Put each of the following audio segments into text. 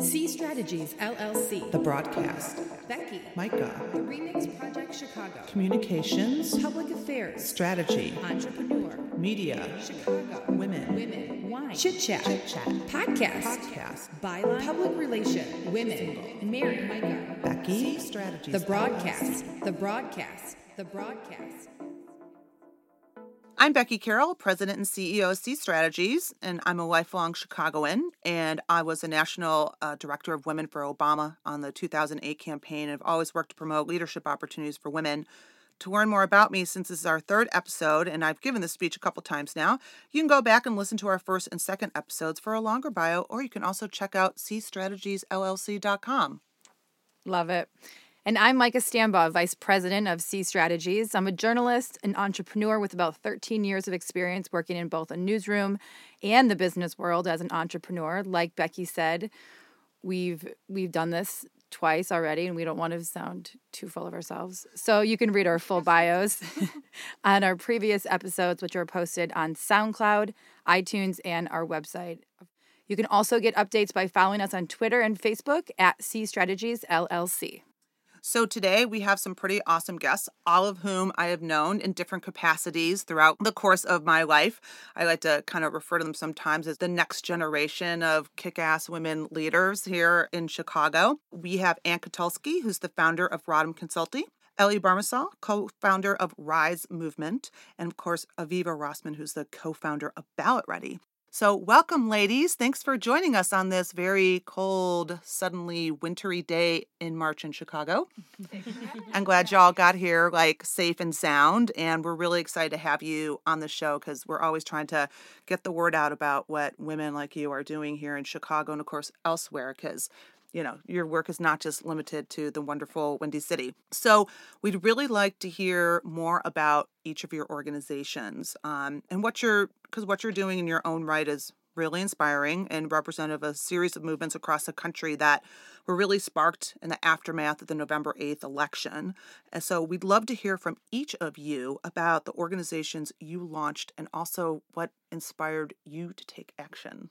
C Strategies LLC. The broadcast. Becky. Micah. The Remix Project Chicago. Communications. Public Affairs. Strategy. Entrepreneur. Media. Chicago. Women. Women. Wine. Chit Chat. Chit Chat. Podcast. Podcast. Byline. Public Relation. Women. Mary. Micah. Becky. Strategies. The broadcast. The broadcast. The broadcast. I'm Becky Carroll, President and CEO of C Strategies, and I'm a lifelong Chicagoan. And I was a national uh, director of Women for Obama on the 2008 campaign. And I've always worked to promote leadership opportunities for women. To learn more about me, since this is our third episode, and I've given this speech a couple times now, you can go back and listen to our first and second episodes for a longer bio, or you can also check out cstrategiesllc.com. Love it. And I'm Micah Stambaugh, Vice President of C Strategies. I'm a journalist, an entrepreneur with about 13 years of experience working in both a newsroom and the business world as an entrepreneur. Like Becky said, we've we've done this twice already and we don't want to sound too full of ourselves. So you can read our full bios on our previous episodes which are posted on SoundCloud, iTunes and our website. You can also get updates by following us on Twitter and Facebook at C Strategies LLC. So today we have some pretty awesome guests, all of whom I have known in different capacities throughout the course of my life. I like to kind of refer to them sometimes as the next generation of kick ass women leaders here in Chicago. We have Anne Szkatulski, who's the founder of Rodham Consulting. Ellie Bahrmasel, co founder of Rise Movement, and of course, Aviva Rosman, who's the co founder of BallotReady. So, welcome, ladies. Thanks for joining us on this very cold, suddenly wintry day in March in Chicago. I'm glad y'all got here like safe and sound, and we're really excited to have you on the show because we're always trying to get the word out about what women like you are doing here in Chicago and, of course, elsewhere because you know, your work is not just limited to the wonderful Windy City. So, we'd really like to hear more about each of your organizations um, and what you're, because what you're doing in your own right is really inspiring and representative of a series of movements across the country that were really sparked in the aftermath of the November 8th election. And so, we'd love to hear from each of you about the organizations you launched and also what inspired you to take action.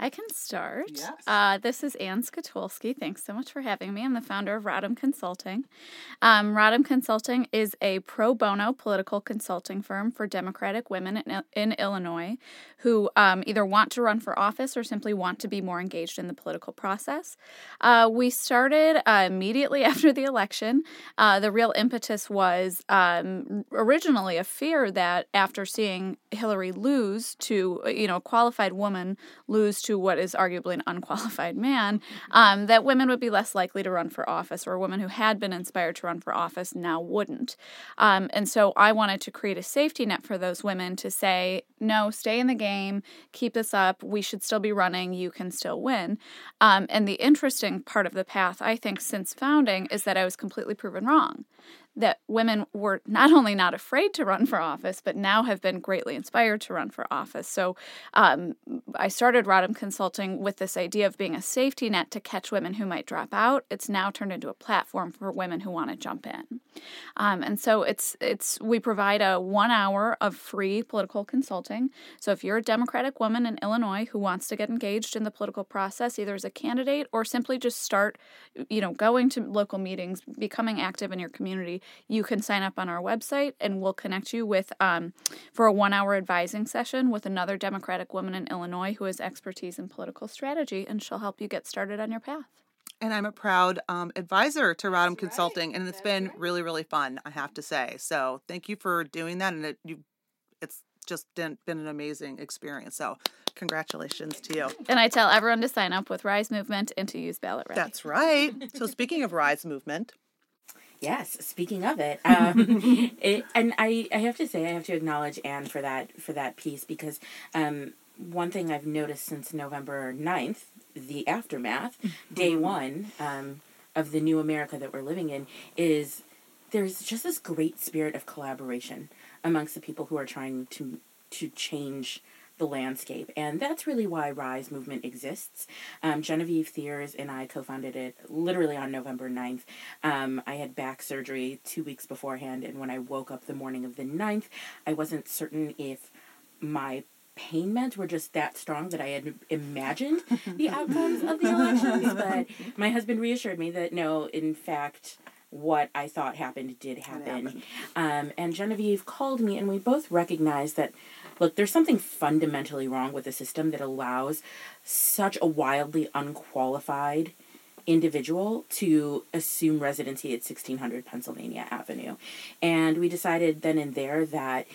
I can start. Yes. Uh, this is Anne Szkatulski. Thanks so much for having me. I'm the founder of Rodham Consulting. Um, Rodham Consulting is a pro bono political consulting firm for Democratic women in, in Illinois who um, either want to run for office or simply want to be more engaged in the political process. Uh, we started uh, immediately after the election. Uh, the real impetus was um, originally a fear that after seeing Hillary lose to, you know, a qualified woman lose to what is arguably an unqualified man, um, that women would be less likely to run for office, or women who had been inspired to run for office now wouldn't. Um, and so I wanted to create a safety net for those women to say, no, stay in the game, keep this up, we should still be running, you can still win. Um, and the interesting part of the path, I think, since founding is that I was completely proven wrong that women were not only not afraid to run for office, but now have been greatly inspired to run for office. So um, I started Rodham Consulting with this idea of being a safety net to catch women who might drop out. It's now turned into a platform for women who want to jump in. Um, and so it's it's we provide a one hour of free political consulting. So if you're a Democratic woman in Illinois who wants to get engaged in the political process, either as a candidate or simply just start, you know, going to local meetings, becoming active in your community, you can sign up on our website and we'll connect you with um, for a one hour advising session with another Democratic woman in Illinois who has expertise in political strategy, and she'll help you get started on your path. And I'm a proud um, advisor to Rodham Consulting, and it's been really, really fun. I have to say. So thank you for doing that, and it, you, it's just been, been an amazing experience. So congratulations to you. And I tell everyone to sign up with Rise Movement and to use BallotReady. That's right. So speaking of Rise Movement, Yes, speaking of it, um, it, and I, I have to say I have to acknowledge Anne for that for that piece because um, one thing I've noticed since November 9th, the aftermath, day one um, of the new America that we're living in, is there's just this great spirit of collaboration amongst the people who are trying to to change the landscape. And that's really why Rise Movement exists. Um, Genevieve Thiers and I co founded it literally on November 9th. Um, I had back surgery two weeks beforehand, and when I woke up the morning of the 9th, I wasn't certain if my pain meds were just that strong that I had imagined the outcomes of the elections. But my husband reassured me that no, in fact, what I thought happened did happen. Um, and Genevieve called me, and we both recognized that, look, there's something fundamentally wrong with the system that allows such a wildly unqualified individual to assume residency at 1600 Pennsylvania Avenue. And we decided then and there that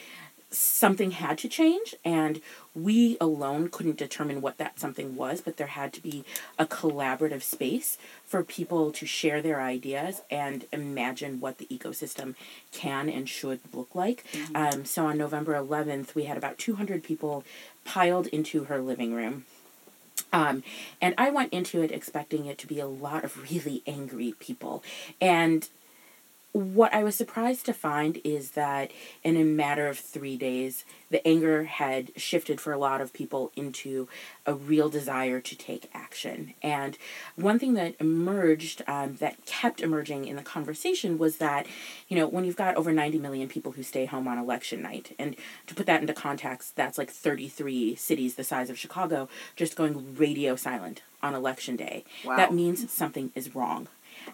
something had to change and we alone couldn't determine what that something was but there had to be a collaborative space for people to share their ideas and imagine what the ecosystem can and should look like. Um, so on november 11th we had about 200 people piled into her living room. Um, and I went into it expecting it to be a lot of really angry people. And what I was surprised to find is that in a matter of three days, the anger had shifted for a lot of people into a real desire to take action. And one thing that emerged, um, that kept emerging in the conversation, was that, you know, when you've got over 90 million people who stay home on election night, and to put that into context, that's like 33 cities the size of Chicago just going radio silent on election day. Wow. That means something is wrong.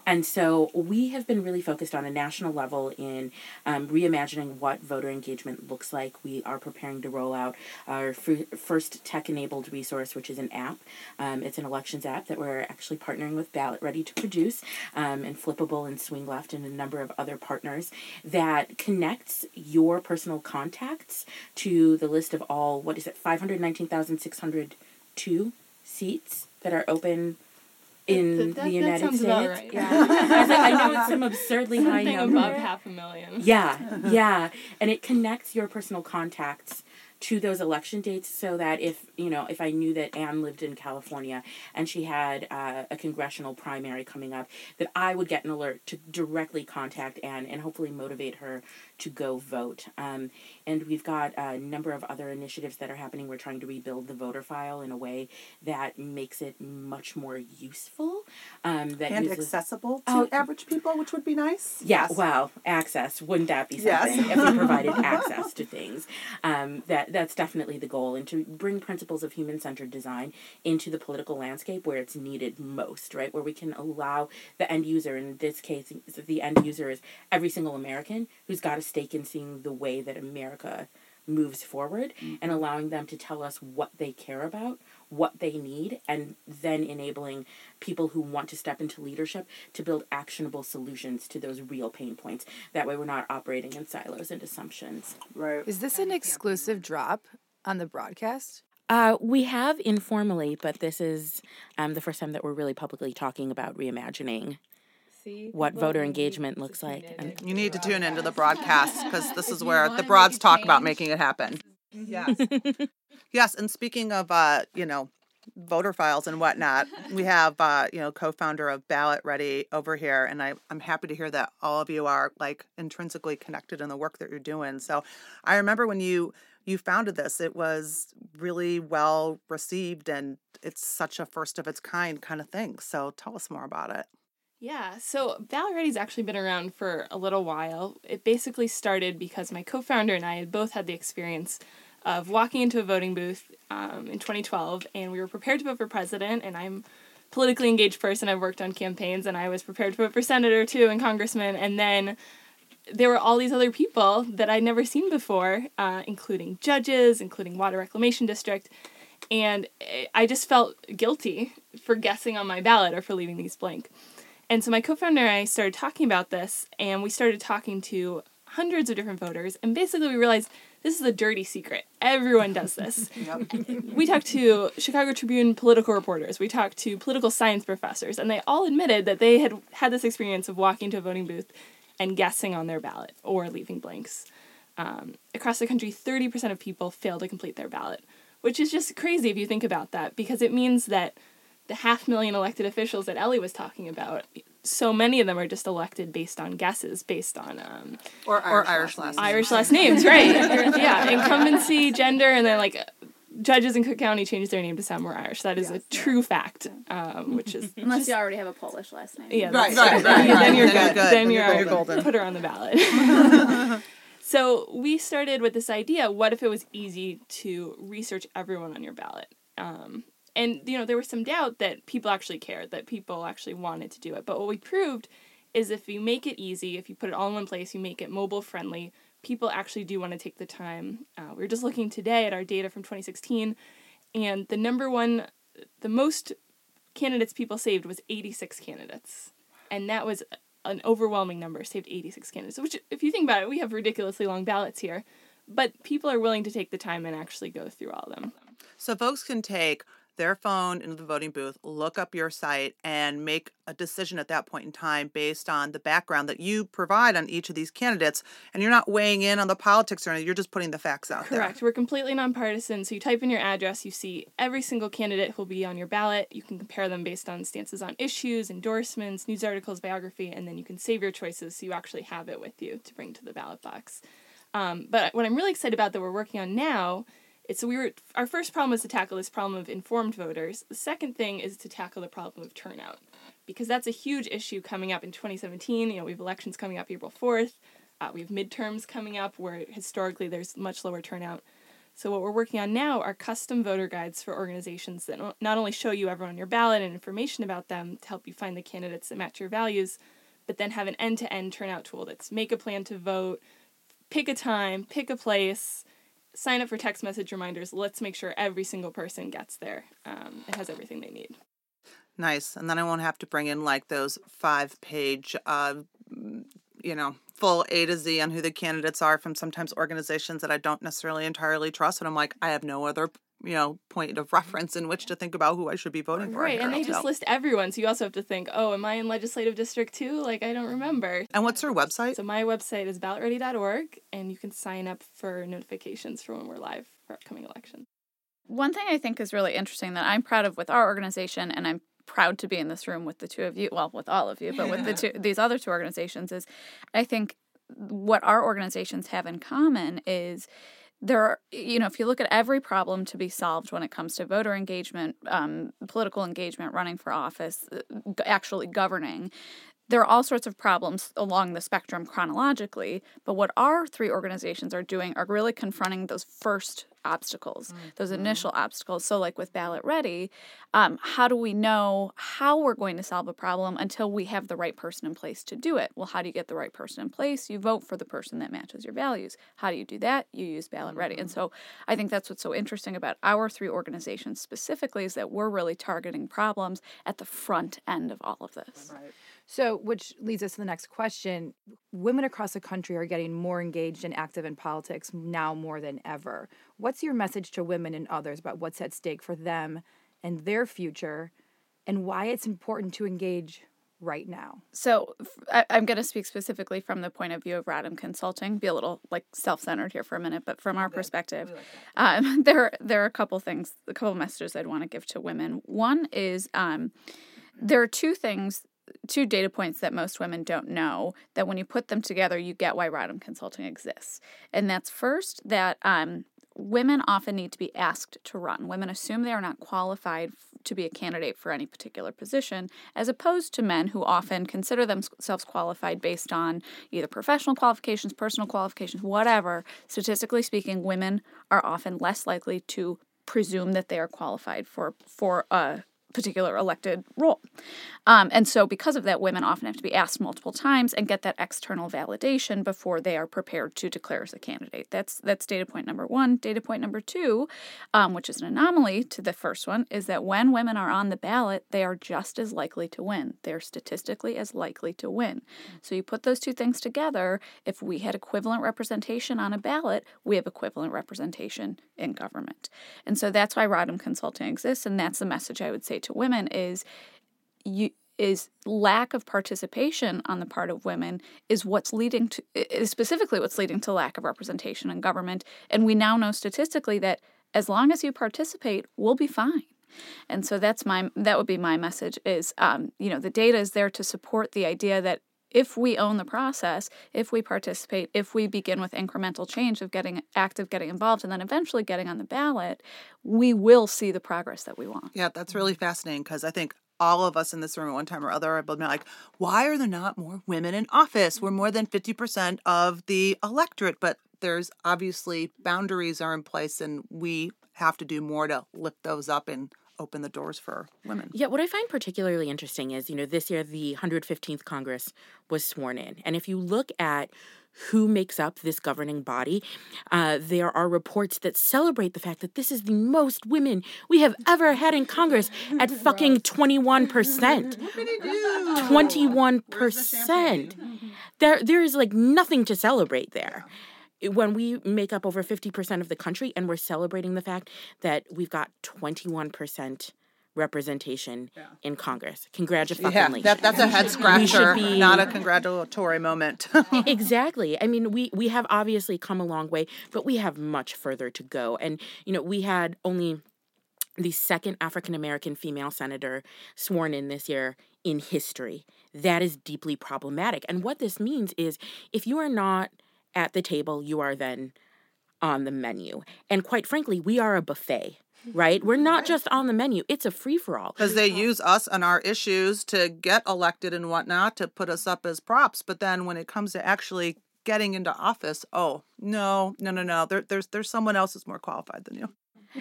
And so we have been really focused on a national level in um, reimagining what voter engagement looks like. We are preparing to roll out our fir- first tech enabled resource, which is an app. Um, it's an elections app that we're actually partnering with BallotReady to produce, um, and Flippable and Swing Left, and a number of other partners that connects your personal contacts to the list of all, what is it, 519,602 seats that are open in That- that- the United States. right. Yeah. I, like, I know it's some absurdly high Something number. above half a million. Yeah, yeah. And it connects your personal contacts to those election dates so that if, you know, if I knew that Anne lived in California and she had uh, a congressional primary coming up, that I would get an alert to directly contact Anne and hopefully motivate her to go vote. Um, and we've got a number of other initiatives that are happening. We're trying to rebuild the voter file in a way that makes it much more useful. Um, that and uses- accessible to Oh. average people, which would be nice. yeah, Yes. well, access. Wouldn't that be Yes. something if we provided access to things? Um, that that's definitely the goal, and to bring principles of human centered design into the political landscape where it's needed most, right? Where we can allow the end user, in this case, the end user is every single American who's got a stake in seeing the way that America moves forward and allowing them to tell us what they care about, what they need, and then enabling people who want to step into leadership to build actionable solutions to those real pain points. That way, we're not operating in silos and assumptions. Right. Is this an exclusive drop on the broadcast? Uh, we have informally, but this is um, the first time that we're really publicly talking about reimagining See, what voter engagement looks like. And and- You need to tune into the broadcast because this is where the broads talk about making it happen. Yes. yes. And speaking of, uh, you know, voter files and whatnot, we have, uh, you know, co-founder of BallotReady over here, and I, I'm happy to hear that all of you are like intrinsically connected in the work that you're doing. So, I remember when you you founded this, it was really well received, and it's such a first of its kind kind of thing. So, tell us more about it. Yeah, so BallotReady's actually been around for a little while. It basically started because my co founder and I had both had the experience of walking into a voting booth um, in 2012, and we were prepared to vote for president, and I'm a politically engaged person. I've worked on campaigns, and I was prepared to vote for senator too and congressman, and then there were all these other people that I'd never seen before, uh, including judges, including Water Reclamation District, and eh, I just felt guilty for guessing on my ballot or for leaving these blank. And so my co-founder and I started talking about this, and we started talking to hundreds of different voters, and basically we realized this is a dirty secret. Everyone does this. we talked to Chicago Tribune political reporters, we talked to political science professors, and they all admitted that they had had this experience of walking to a voting booth and guessing on their ballot or leaving blanks. Um, across the country, 30% of people fail to complete their ballot, which is just crazy if you think about that, because it means that the half million elected officials that Ellie was talking about, so many of them are just elected based on guesses, based on um, Or Irish, Irish last name. Irish last names, right? yeah, incumbency, gender, and then like judges in Cook County changed their name to sound more Irish. That is a true fact, um, which is Unless you already have a Polish last name. yeah, Right, that's right, right, Then you're Then good. good. Then Then you're, you're golden. Put her on the ballot. So we started with this idea what if it was easy to research everyone on your ballot? Um, and, you know, there was some doubt that people actually cared, that people actually wanted to do it. But what we proved is if you make it easy, if you put it all in one place, you make it mobile friendly, people actually do want to take the time. Uh, we were just looking today at our data from 2016, and the number one, the most candidates people saved was 86 candidates. And that was an overwhelming number, saved 86 candidates, which, if you think about it, we have ridiculously long ballots here. But people are willing to take the time and actually go through all of them. So folks can take their phone into the voting booth, look up your site, and make a decision at that point in time based on the background that you provide on each of these candidates. And you're not weighing in on the politics or anything, you're just putting the facts out there. Correct. We're completely nonpartisan. So you type in your address, you see every single candidate who'll be on your ballot. You can compare them based on stances on issues, endorsements, news articles, biography, and then you can save your choices so you actually have it with you to bring to the ballot box. Um, but what I'm really excited about that we're working on now so we were our first problem was to tackle this problem of informed voters. The second thing is to tackle the problem of turnout, because that's a huge issue coming up in 2017. You know, we have elections coming up April 4th. Uh, we have midterms coming up where historically there's much lower turnout. So what we're working on now are custom voter guides for organizations that not only show you everyone on your ballot and information about them to help you find the candidates that match your values, but then have an end-to-end turnout tool that's make a plan to vote, pick a time, pick a place sign up for text message reminders. Let's make sure every single person gets there. Um, it has everything they need. Nice. And then I won't have to bring in like those five page, uh, you know, full A to Z on who the candidates are from sometimes organizations that I don't necessarily entirely trust. And I'm like, I have no other you know point of reference in which to think about who I should be voting for. Right, and they just list everyone, so you also have to think, oh, am I in legislative district two? Like I don't remember. And what's your website? So my website is ballotready.org, and you can sign up for notifications for when we're live for upcoming elections. One thing I think is really interesting that I'm proud of with our organization, and I'm proud to be in this room with the two of you, well, with all of you, but with the two these other two organizations is, I think what our organizations have in common is there are, you know, if you look at every problem to be solved when it comes to voter engagement, um, political engagement, running for office, uh, actually governing, there are all sorts of problems along the spectrum chronologically. But what our three organizations are doing are really confronting those first obstacles, mm-hmm. those initial obstacles. So, like with BallotReady, um, how do we know how we're going to solve a problem until we have the right person in place to do it? Well, how do you get the right person in place? You vote for the person that matches your values. How do you do that? You use BallotReady. And mm-hmm. so, I think that's what's so interesting about our three organizations specifically is that we're really targeting problems at the front end of all of this. Right. So, which leads us to the next question. Women across the country are getting more engaged and active in politics now more than ever. What's your message to women and others about what's at stake for them and their future and why it's important to engage right now? So, I, am going to speak specifically from the point of view of Rodham Consulting, be a little like self centered here for a minute, but from our perspective, like um, there, there are a couple things, a couple messages I'd want to give to women. One is, um, there are two things two data points that most women don't know that when you put them together, you get why Rodham Consulting exists. And that's first that um, women often need to be asked to run. Women assume they are not qualified to be a candidate for any particular position, as opposed to men who often consider themselves qualified based on either professional qualifications, personal qualifications, whatever. Statistically speaking, women are often less likely to presume that they are qualified for for a particular elected role. Um, and so, because of that, women often have to be asked multiple times and get that external validation before they are prepared to declare as a candidate. That's that's data point number one. Data point number two, um, which is an anomaly to the first one, is that when women are on the ballot, they are just as likely to win. They're statistically as likely to win. So you put those two things together. If we had equivalent representation on a ballot, we have equivalent representation in government. And so that's why Rodham Consulting exists, and that's the message I would say to women is you is lack of participation on the part of women is what's leading to is specifically what's leading to lack of representation in government. And we now know statistically that as long as you participate we'll be fine. And so that's my that would be my message is um, you know the data is there to support the idea that if we own the process, if we participate, if we begin with incremental change of getting active, getting involved, and then eventually getting on the ballot, we will see the progress that we want. Yeah, that's really fascinating because I think all of us in this room at one time or other have been like, why are there not more women in office? We're more than 50% of the electorate, but there's obviously boundaries are in place and we have to do more to lift those up and open the doors for women. Yeah, what I find particularly interesting is, you know, this year the 115th Congress was sworn in. And if you look at who makes up this governing body, uh, there are reports that celebrate the fact that this is the most women we have ever had in Congress at fucking 21%. 21%. There, there is like nothing to celebrate there when we make up over 50% of the country and we're celebrating the fact that we've got 21% representation in Congress. Congratulations. Yeah, that, that's a head scratcher, be- not a congratulatory moment. exactly. I mean, we we have obviously come a long way, but we have much further to go. And you know, we had only the second African American female senator sworn in this year in history. That is deeply problematic. And what this means is if you are not at the table, you are then on the menu. And quite frankly, we are a buffet, right? We're not just on the menu, it's a free for all. Because they use us and our issues to get elected and whatnot to put us up as props. But then when it comes to actually getting into office, oh, no, no, no, no. There, there's, there's someone else who's more qualified than you.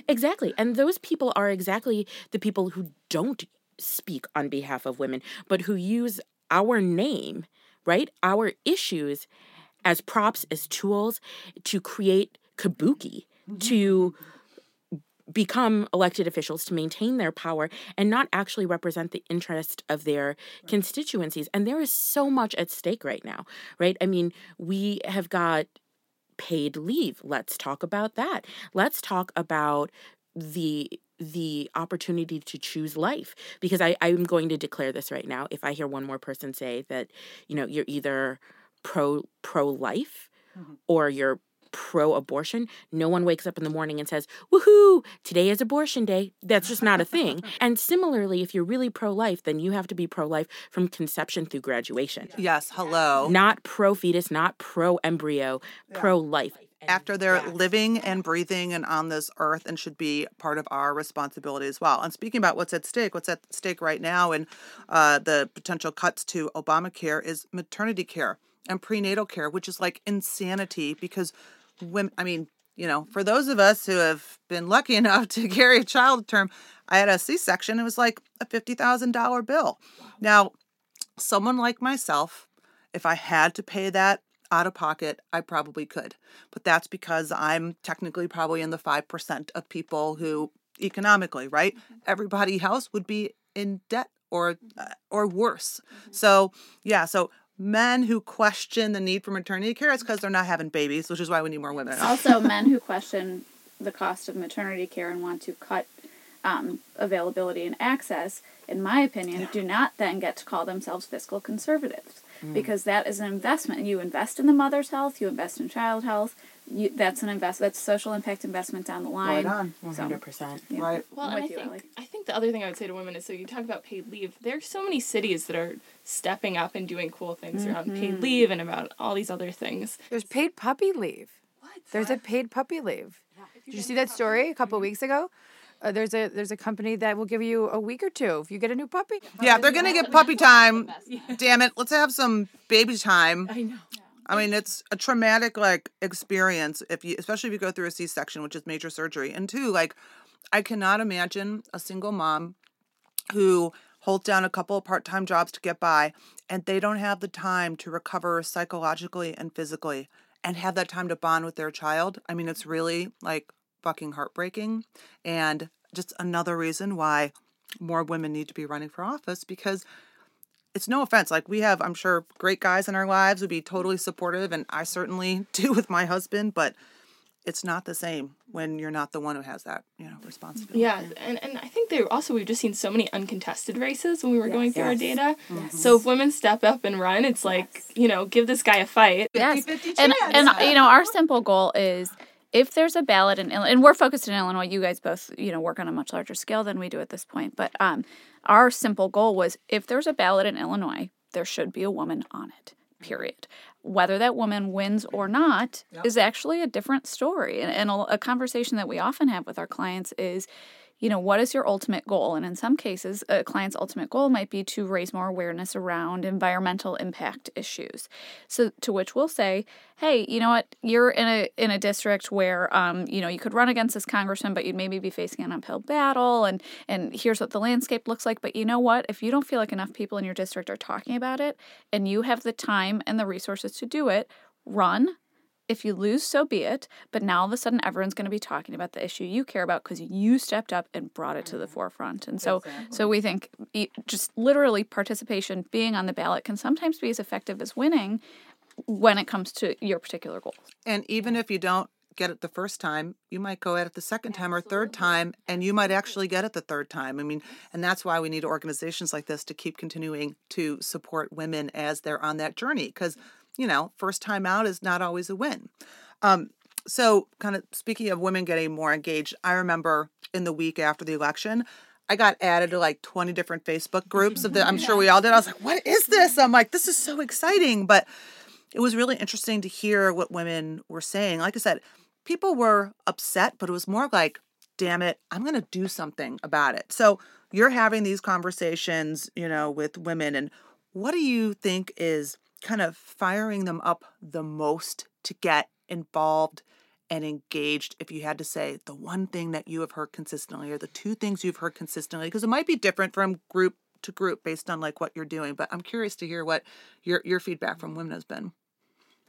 Exactly. And those people are exactly the people who don't speak on behalf of women, but who use our name, right? Our issues as props, as tools to create kabuki, mm-hmm. to become elected officials to maintain their power and not actually represent the interest of their constituencies. And there is so much at stake right now, right? I mean, we have got paid leave. Let's talk about that. Let's talk about the the opportunity to choose life because I, i'm going to declare this right now if i hear one more person say that you know you're either pro pro life or you're pro abortion no one wakes up in the morning and says woohoo today is abortion day. That's just not a thing. And similarly if you're really pro life then you have to be pro life from conception through graduation. Yes, hello. not pro fetus not pro embryo pro life after they're living and breathing and on this earth and should be part of our responsibility as well. And speaking about what's at stake, what's at stake right now and uh, the potential cuts to Obamacare is maternity care and prenatal care, which is like insanity because women, I mean, you know, for those of us who have been lucky enough to carry a child term, I had a C section, it was like a $50,000 bill. Now, someone like myself, if I had to pay that out of pocket, I probably could. But that's because I'm technically probably in the 5% of people who economically, right? Mm-hmm. Everybody else would be in debt or mm-hmm. uh, or worse. Mm-hmm. So, yeah, so men who question the need for maternity care is because they're not having babies, which is why we need more women. Also, men who question the cost of maternity care and want to cut um, availability and access, in my opinion, do not then get to call themselves fiscal conservatives because that is an investment. You invest in the mother's health, you invest in child health. You, that's an invest. That's social impact investment down the line. Right on. 100% Right. Well, I'm and I you, think Ellie. I think the other thing I would say to women is so you talk about paid leave. There's so many cities that are stepping up and doing cool things around Mm-hmm. paid leave and about all these other things. There's paid puppy leave. What? There's a paid puppy leave. Did you see that story a couple weeks ago? Uh, there's a there's a company that will give you a week or two if you get a new puppy. Yeah, they're gonna get puppy time. Damn it, let's have some baby time. I know. I mean, it's a traumatic like experience if you, especially if you go through a C-section, which is major surgery. And two, like, I cannot imagine a single mom who holds down a couple of part-time jobs to get by, and they don't have the time to recover psychologically and physically, and have that time to bond with their child. I mean, it's really like fucking heartbreaking, and just another reason why more women need to be running for office because it's no offense. Like we have, I'm sure, great guys in our lives would be totally supportive, and I certainly do with my husband. But it's not the same when you're not the one who has that, you know, responsibility. Yeah, and, and I think there also we've just seen so many uncontested races when we were going through our Yes. data. So if women step up and run, it's like you know give this guy a fight. Yes. And, and you know, our simple goal is if there's a ballot in Illinois, and we're focused in Illinois, you guys both, you know, work on a much larger scale than we do at this point. But um, our simple goal was if there's a ballot in Illinois, there should be a woman on it, period. Whether that woman wins or not is actually a different story. And, and a, a conversation that we often have with our clients is, you know, what is your ultimate goal? And in some cases, a client's ultimate goal might be to raise more awareness around environmental impact issues. So to which we'll say, hey, you know what, you're in a in a district where um, you know, you could run against this congressman, but you'd maybe be facing an uphill battle and and here's what the landscape looks like. But you know what? If you don't feel like enough people in your district are talking about it and you have the time and the resources to do it, run if you lose, so be it. But now all of a sudden, everyone's going to be talking about the issue you care about because you stepped up and brought it to the mm-hmm. forefront. And so, so we think e- just literally participation, being on the ballot, can sometimes be as effective as winning when it comes to your particular goals. And even if you don't get it the first time, you might go at it the second time or third time, and you might actually get it the third time. I mean, mm-hmm. and that's why we need organizations like this to keep continuing to support women as they're on that journey because you know, first time out is not always a win. Um, so, kind of speaking of women getting more engaged, I remember in the week after the election, I got added to like 20 different Facebook groups of the, I'm sure we all did. I was like, what is this? I'm like, this is so exciting. But it was really interesting to hear what women were saying. Like I said, people were upset, but it was more like, damn it, I'm going to do something about it. So you're having these conversations, you know, with women. And what do you think is kind of firing them up the most to get involved and engaged if you had to say the one thing that you have heard consistently or the two things you've heard consistently because it might be different from group to group based on like what you're doing but i'm curious to hear what your your feedback from women has been.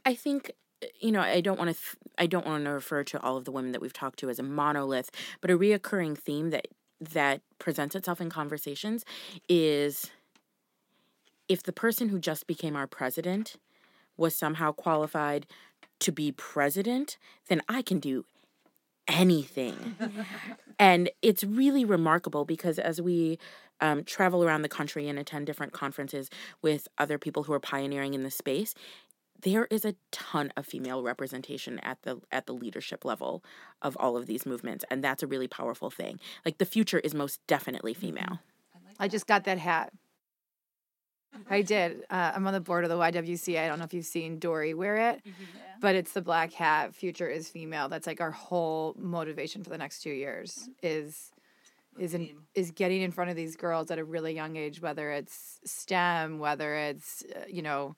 I think eh, you know I don't want to th- I don't want to refer to all of the women that we've talked to as a monolith, but a reoccurring theme that that presents itself in conversations is if the person who just became our president was somehow qualified to be president, then I can do anything. and it's really remarkable because as we um, travel around the country and attend different conferences with other people who are pioneering in the space, there is a ton of female representation at the at the leadership level of all of these movements and that's a really powerful thing like the future is most definitely female I just got that hat. I did. Uh, I'm on the board of the YWC. I don't know if you've seen Dory wear it, but it's the black hat. Future is female. That's like our whole motivation for the next two years is is in, is getting in front of these girls at a really young age, whether it's STEM, whether it's uh, you know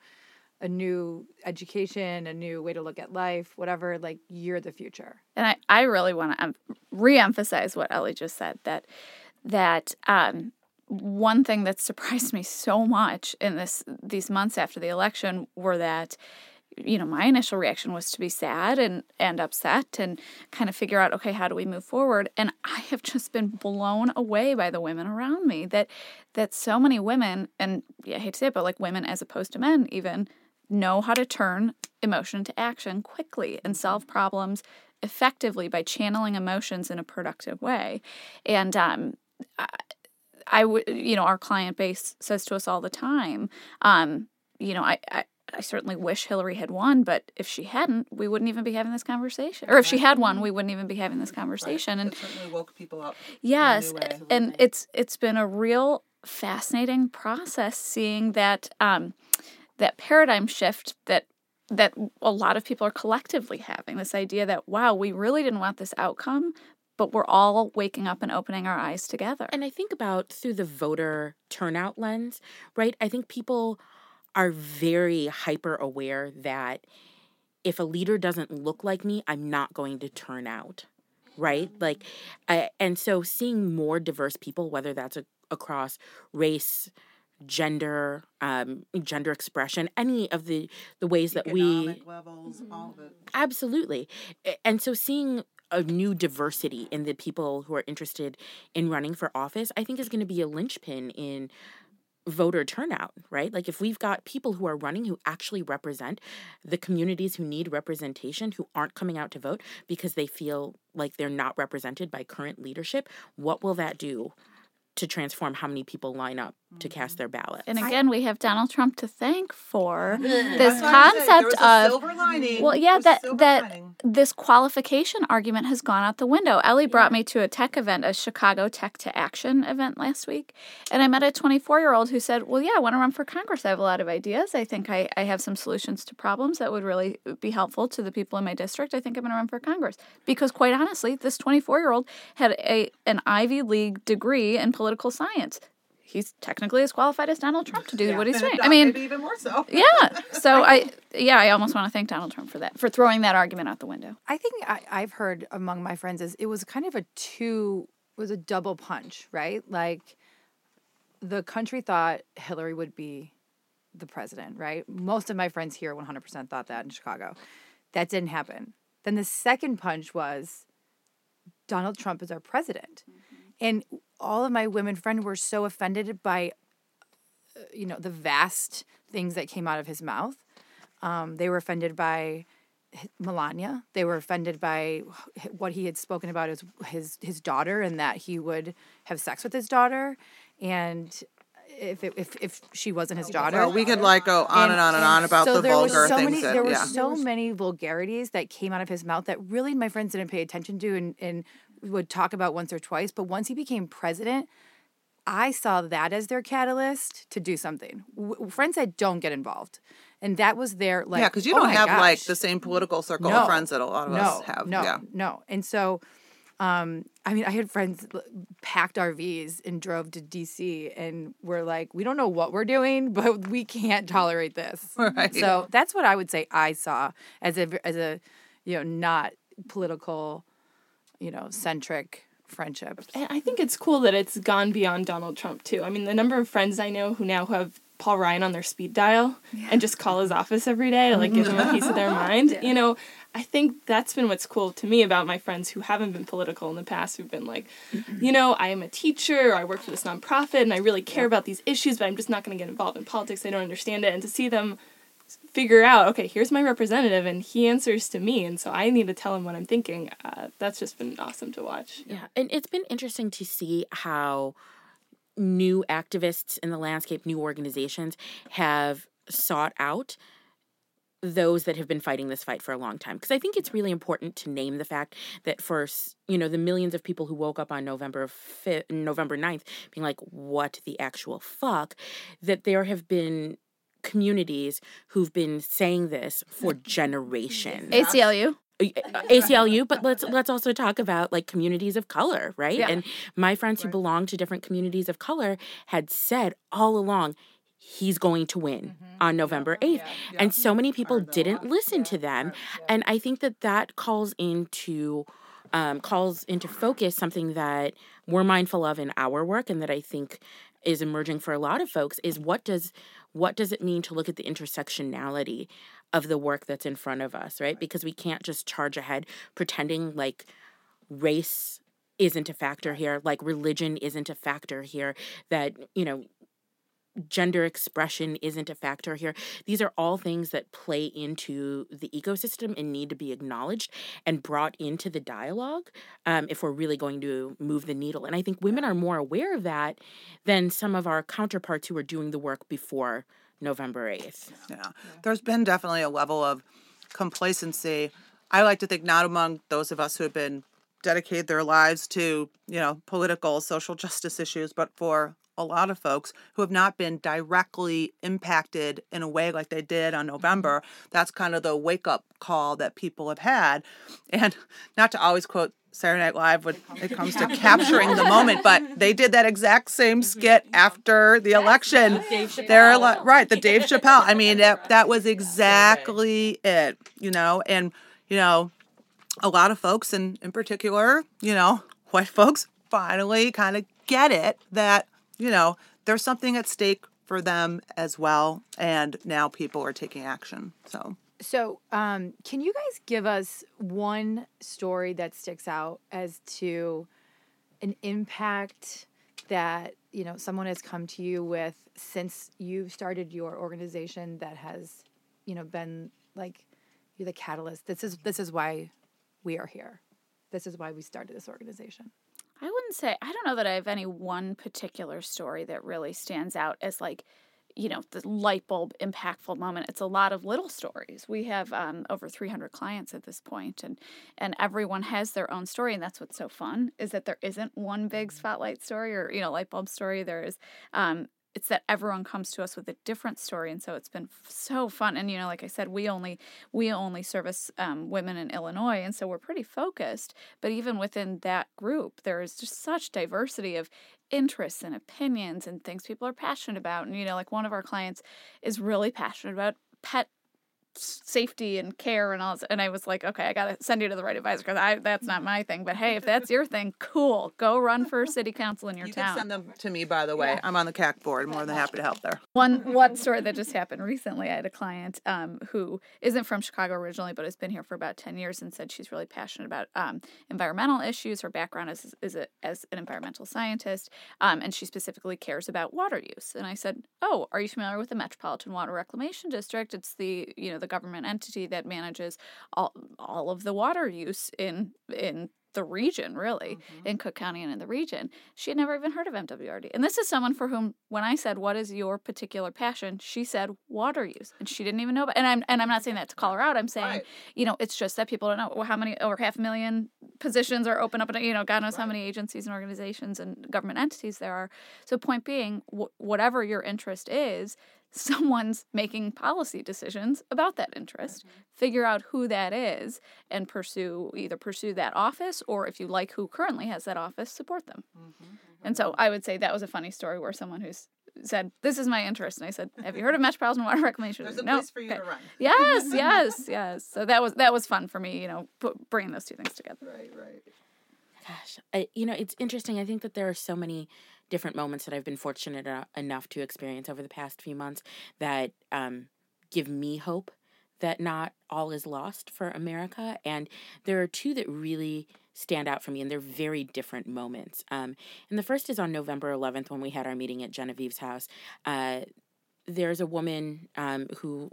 a new education, a new way to look at life, whatever. Like you're the future. And I, I really want to um, re-emphasize what Ellie just said that that um, one thing that surprised me so much in this these months after the election were that you know my initial reaction was to be sad and and upset and kind of figure out okay how do we move forward? And i have just been blown away by the women around me that that so many women and yeah, i hate to say it but like women as opposed to men even know how to turn emotion into action quickly and solve problems effectively by channeling emotions in a productive way. And um I, I would, you know, our client base says to us all the time, um, you know, I, I, I certainly wish Hillary had won, but if she hadn't, we wouldn't even be having this conversation. Or if she had won, we wouldn't even be having this conversation. And it certainly woke people up yes, in a new way. and it's it's been a real fascinating process seeing that um, that paradigm shift that that a lot of people are collectively having this idea that wow, we really didn't want this outcome, but we're all waking up and opening our eyes together. And I think about through the voter turnout lens, right? I think people are very hyper aware that if a leader doesn't look like me, I'm not going to turn out, right? Like, I, and so seeing more diverse people, whether that's a, across race, gender, um, gender expression, any of the the ways that we Economic levels, all of it. Absolutely. And so seeing a new diversity in the people who are interested in running for office, I think is going to be a linchpin in voter turnout, right? Like if we've got people who are running who actually represent the communities who need representation who aren't coming out to vote because they feel like they're not represented by current leadership, what will that do to transform how many people line up to cast mm. their ballot. And again, we have Donald Trump to thank for this That's what I'm saying. There concept was of lining. well, yeah, that that lining. this qualification argument has gone out the window. Ellie brought me to a tech event, a Chicago Tech to Action event last week, and I met a 24 year old who said, "Well, yeah, I want to run for Congress. I have a lot of ideas. I think I, I have some solutions to problems that would really be helpful to the people in my district. I think I'm going to run for Congress because, quite honestly, this 24 year old had a an Ivy League degree in political science." He's technically as qualified as Donald Trump to do what he's And doing. I mean, maybe even more so. yeah. So I, yeah, I almost want to thank Donald Trump for that, for throwing that argument out the window. I think I, I've heard among my friends is it was kind of a two was a double punch, right? Like the country thought Hillary would be the president, right? Most of my friends here 100% thought that in Chicago. That didn't happen. Then the second punch was Donald Trump is our president. Mm-hmm. And all of my women friends were so offended by uh, you know the vast things that came out of his mouth. Um, they were offended by Melania. They were offended by what he had spoken about his his his daughter and that he would have sex with his daughter, and if it, if if she wasn't his daughter, Well, we could like go on and, on and on about so the there was vulgar so things. Many, that, there were yeah. so many vulgarities that came out of his mouth that really my friends didn't pay attention to and, and would talk about once or twice. But once he became president, I saw that as their catalyst to do something. W- friends said, "Don't get involved," and that was their like. yeah, because you "Oh don't have like the same political circle No. of friends that a lot of no, us have. No, yeah. no. And so, um, I mean, I had friends packed RVs and drove to DC and were like, we don't know what we're doing, but we can't tolerate this. Right. So that's what I would say I saw as a as a you know not political, you know, centric friendship. And I think it's cool that it's gone beyond Donald Trump too. I mean, the number of friends I know who now have Paul Ryan on their speed dial and just call his office every day to like give him a piece of their mind. You know, I think that's been what's cool to me about my friends who haven't been political in the past, who've been like, you know, I am a teacher, or I work for this nonprofit, and I really care about these issues, but I'm just not going to get involved in politics. I don't understand it, and to see them figure out, okay, here's my representative, and he answers to me, and so I need to tell him what I'm thinking. Uh, that's just been awesome to watch. Yeah, and it's been interesting to see how new activists in the landscape, new organizations have sought out those that have been fighting this fight for a long time because i think it's really important to name the fact that for you know the millions of people who woke up on november 5th november 9th being like what the actual fuck that there have been communities who've been saying this for generations ACLU. ACLU, but let's let's also talk about like communities of color, right? Yeah. And my friends who belong to different communities of color had said all along he's going to win on November 8th. And so many people didn't listen to them. And I think that that calls into um, calls into focus something that we're mindful of in our work and that I think is emerging for a lot of folks is what does what does it mean to look at the intersectionality of the work that's in front of us, right? Because we can't just charge ahead pretending like race isn't a factor here, like religion isn't a factor here, that, you know, gender expression isn't a factor here. These are all things that play into the ecosystem and need to be acknowledged and brought into the dialogue um, if we're really going to move the needle. And I think women are more aware of that than some of our counterparts who are doing the work before November 8th. Yeah. There's been definitely a level of complacency. I like to think not among those of us who have been dedicated their lives to, you know, political, social justice issues, but for a lot of folks who have not been directly impacted in a way like they did on November. That's kind of the wake up call that people have had. And not to always quote Saturday Night Live when it comes to capturing the moment, but they did that exact same skit after the election. They're like, right, the Dave Chappelle. I mean, that, that was exactly it, you know, and, you know, a lot of folks, and in particular, you know, white folks finally kind of get it that, you know, there's something at stake for them as well. And now people are taking action. So, So, um, can you guys give us one story that sticks out as to an impact that you know someone has come to you with since you've started your organization that has, you know, been like you're the catalyst. This is this is why we are here. This is why we started this organization. I wouldn't say I don't know that I have any one particular story that really stands out as like you know the light bulb impactful moment. It's a lot of little stories. We have um, over 300 clients at this point and and everyone has their own story and that's what's so fun is that there isn't one big spotlight story or you know light bulb story. There is um, it's that everyone comes to us with a different story and so it's been f- so fun and you know like i said we only we only service um, women in illinois and so we're pretty focused but even within that group there is just such diversity of interests and opinions and things people are passionate about and you know like one of our clients is really passionate about pet safety and care and all this. and I was like, okay, I gotta send you to the right advisor because I that's not my thing. But hey, if that's your thing, cool. Go run for city council in your You town. can send them to me, by the way. I'm on the CAC board. More than happy to help there. One one story that just happened recently. I had a client um, who isn't from Chicago originally, but has been here for about ten years, and said she's really passionate about um, environmental issues. Her background is is a, as an environmental scientist, um, and she specifically cares about water use. And I said, "Oh, are you familiar with the Metropolitan Water Reclamation District? It's the you know the government entity that manages all all of the water use in in." the region really mm-hmm. in Cook County and in the region. She had never even heard of MWRD. And this is someone for whom when I said what is your particular passion, she said water use. And she didn't even know about and I'm and I'm not saying that to call her out. I'm saying, Right. you know, it's just that people don't know how many over half a million positions are open up and you know, God knows how many agencies and organizations and government entities there are. So point being, wh- whatever your interest is, someone's making policy decisions about that interest mm-hmm. figure out who that is and pursue either pursue that office or if you like who currently has that office support them mm-hmm, mm-hmm. and so i would say that was a funny story where someone who's said this is my interest and i said have you heard of metropolitan water reclamation There's a no place for you Okay. to run. yes yes yes so that was that was fun for me you know put, bringing those two things together Right, right. Gosh, I, you know, it's interesting. I think that there are so many different moments that I've been fortunate enough to experience over the past few months that um, give me hope that not all is lost for America. And there are two that really stand out for me, and they're very different moments. Um, and the first is on November 11th when we had our meeting at Genevieve's house. Uh, there's a woman um, who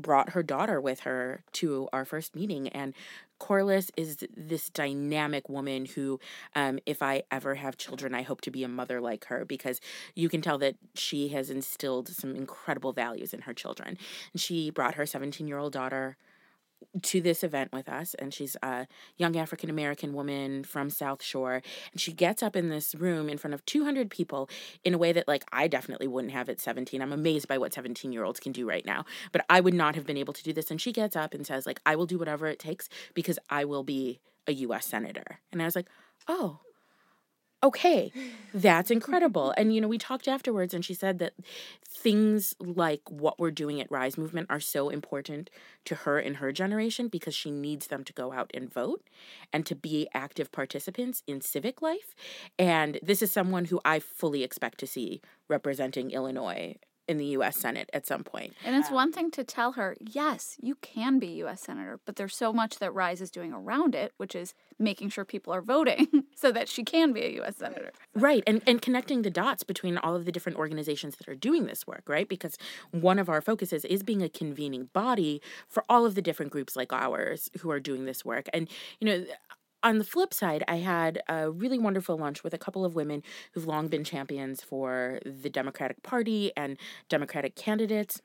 brought her daughter with her to our first meeting and Corliss is this dynamic woman who um, if I ever have children I hope to be a mother like her because you can tell that she has instilled some incredible values in her children. And she brought her 17 year old daughter to this event with us and she's a young African American woman from South Shore and she gets up in this room in front of 200 people in a way that like I definitely wouldn't have at 17 I'm amazed by what 17 year olds can do right now but I would not have been able to do this. And she gets up and says like I will do whatever it takes because I will be a US senator. And I was like oh okay, that's incredible. And, you know, we talked afterwards, and she said that things like what we're doing at Rise Movement are so important to her and her generation because she needs them to go out and vote and to be active participants in civic life. And this is someone who I fully expect to see representing Illinois in the US Senate at some point. And it's one thing to tell her, yes, you can be U.S. Senator, but there's so much that Rise is doing around it, which is making sure people are voting so that she can be a U.S. Senator. Right. And and connecting the dots between all of the different organizations that are doing this work, right? Because one of our focuses is being a convening body for all of the different groups like ours who are doing this work. And you know, on the flip side, I had a really wonderful lunch with a couple of women who've long been champions for the Democratic Party and Democratic candidates.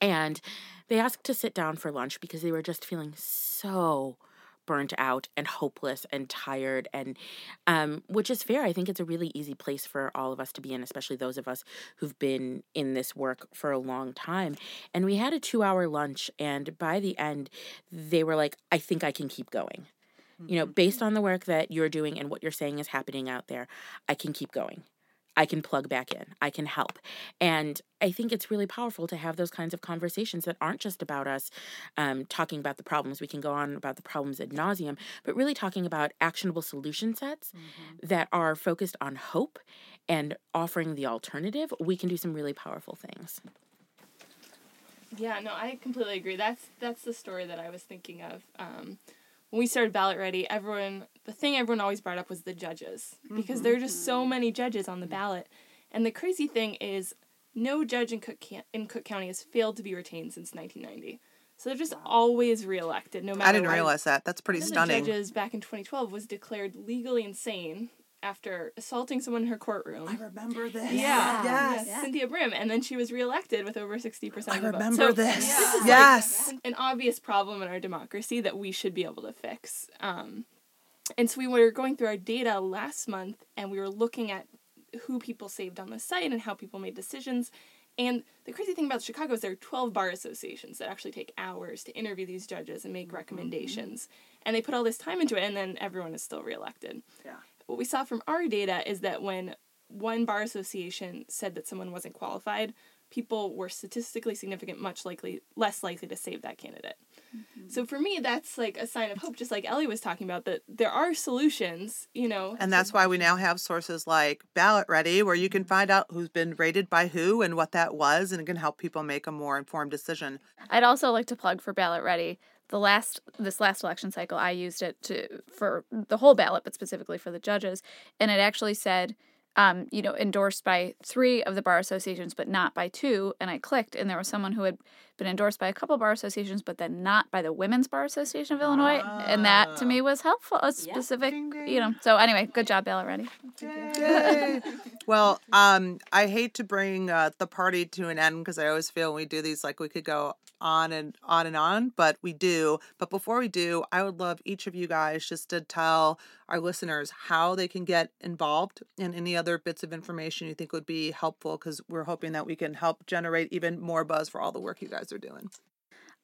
And they asked to sit down for lunch because they were just feeling so burnt out and hopeless and tired and um, which is fair i think it's a really easy place for all of us to be in especially those of us who've been in this work for a long time and we had a two hour lunch and by the end they were like i think i can keep going you know based on the work that you're doing and what you're saying is happening out there i can keep going I can plug back in. I can help. And I think it's really powerful to have those kinds of conversations that aren't just about us um, talking about the problems. We can go on about the problems ad nauseum, but really talking about actionable solution sets that are focused on hope and offering the alternative. We can do some really powerful things. Yeah, no, I completely agree. That's that's the story that I was thinking of. Um, when we started BallotReady, everyone the thing everyone always brought up was the judges because there are just so mm-hmm. many judges on the mm-hmm. ballot, and the crazy thing is, no judge in Cook Can- in Cook County has failed to be retained since 1990. So they're just always reelected, no matter. I didn't realize that. That's pretty One of stunning. the judges back in 2012 was declared legally insane after assaulting someone in her courtroom. I remember this. Yeah. Yes. Yes, Cynthia Brim, and then she was reelected with over sixty percent I of the vote. remember So this. This yes. like an obvious problem in our democracy that we should be able to fix. Um, and so we were going through our data last month, and we were looking at who people saved on the site and how people made decisions. And the crazy thing about Chicago is there are 12 bar associations that actually take hours to interview these judges and make recommendations. And they put all this time into it, and then everyone is still reelected. Yeah. What we saw from our data is that when one bar association said that someone wasn't qualified, people were statistically significant much likely less likely to save that candidate. Mm-hmm. So for me that's like a sign of hope just like Ellie was talking about that there are solutions, you know. And that's why we now have sources like BallotReady, where you can mm-hmm. find out who's been rated by who and what that was, and it can help people make a more informed decision. I'd also like to plug for BallotReady. The last this last election cycle, I used it to for the whole ballot, but specifically for the judges, and it actually said, um, you know, endorsed by three of the bar associations, but not by two. And I clicked, and there was someone who had been endorsed by a couple bar associations, but then not by the Women's Bar Association of Illinois, and that to me was helpful. A specific, Ding, ding. you know. So anyway, good job, BallotReady. Well, um, I hate to bring uh, the party to an end because I always feel when we do these like we could go on and on and on, but we do. But before we do, I would love each of you guys just to tell our listeners how they can get involved and any other bits of information you think would be helpful because we're hoping that we can help generate even more buzz for all the work you guys are doing.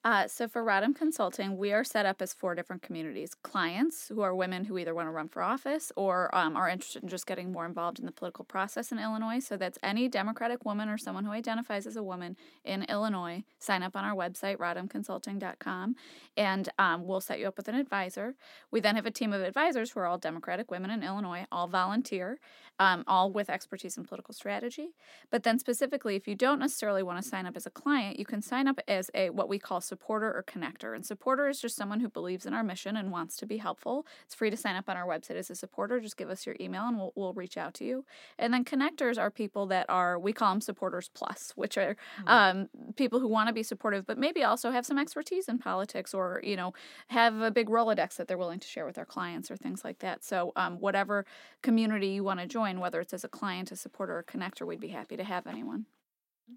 Uh, so for Rodham Consulting, we are set up as four different communities. Clients, who are women who either want to run for office or um, are interested in just getting more involved in the political process in Illinois. So that's any Democratic woman or someone who identifies as a woman in Illinois. Sign up on our website, rodhamconsulting.com, and um, we'll set you up with an advisor. We then have a team of advisors who are all Democratic women in Illinois, all volunteer, um, all with expertise in political strategy. But then specifically, if you don't necessarily want to sign up as a client, you can sign up as a what we call supporter or connector. And supporter is just someone who believes in our mission and wants to be helpful. It's free to sign up on our website as a supporter. Just give us your email and we'll, we'll reach out to you. And then connectors are people that are we call them supporters plus, which are um, people who want to be supportive, but maybe also have some expertise in politics or you know have a big Rolodex that they're willing to share with their clients or things like that. So um, whatever community you want to join, whether it's as a client, a supporter, or a connector, we'd be happy to have anyone.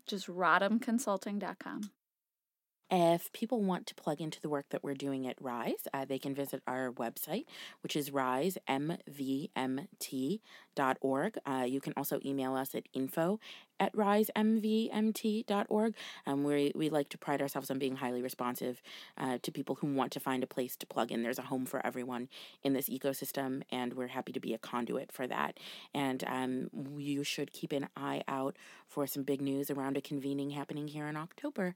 Just rodhamconsulting.com. If people want to plug into the work that we're doing at Rise, uh, they can visit our website, which is risemvmt.org. Uh, you can also email us at info at risemvmt.org. Um, we, we like to pride ourselves on being highly responsive uh, to people who want to find a place to plug in. There's a home for everyone in this ecosystem, and we're happy to be a conduit for that. And um, you should keep an eye out for some big news around a convening happening here in October.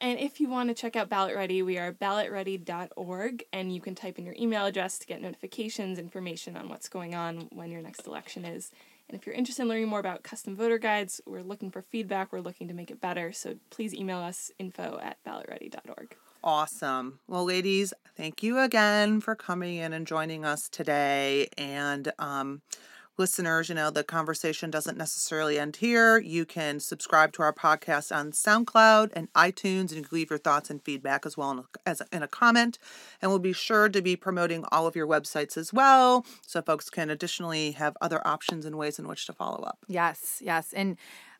And if you want to check out BallotReady, we are ballotready.org, and you can type in your email address to get notifications, information on what's going on when your next election is. And if you're interested in learning more about custom voter guides, we're looking for feedback. We're looking to make it better. So please email us info at ballotready.org. Awesome. Well, ladies, thank you again for coming in and joining us today. And um, listeners, you know, the conversation doesn't necessarily end here. You can subscribe to our podcast on SoundCloud and iTunes, and you can leave your thoughts and feedback as well in a, as a, in a comment. And we'll be sure to be promoting all of your websites as well, so folks can additionally have other options and ways in which to follow up. Yes, yes. And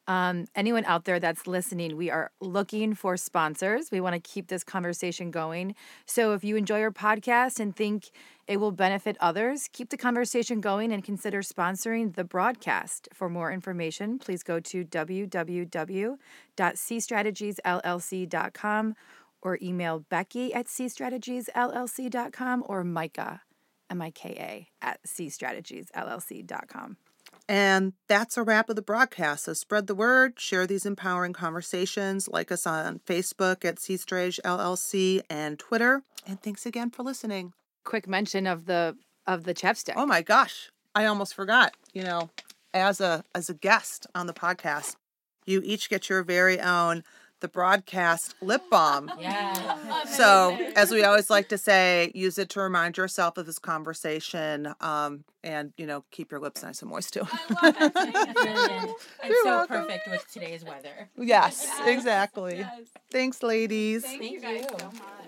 um, anyone out there that's listening, we are looking for sponsors. We want to keep this conversation going. So if you enjoy our podcast and think it will benefit others, keep the conversation going and consider sponsoring the broadcast. For more information, please go to www.cstrategiesllc.com or email Becky at cstrategiesllc.com or Mika, M I K A, at cstrategiesllc.com. And that's a wrap of the broadcast. So spread the word, share these empowering conversations, like us on Facebook at C Strage LLC and Twitter. And thanks again for listening. quick mention of the of the chapstick. Oh my gosh, I almost forgot. You know, as a as a guest on the podcast, you each get your very own the broadcast lip balm. Yeah. So, as we always like to say, use it to remind yourself of this conversation, um, and you know, keep your lips nice and moist too. Brilliant. And You're so welcome. perfect with today's weather. yes, exactly. Thanks, ladies. Thank you. so much.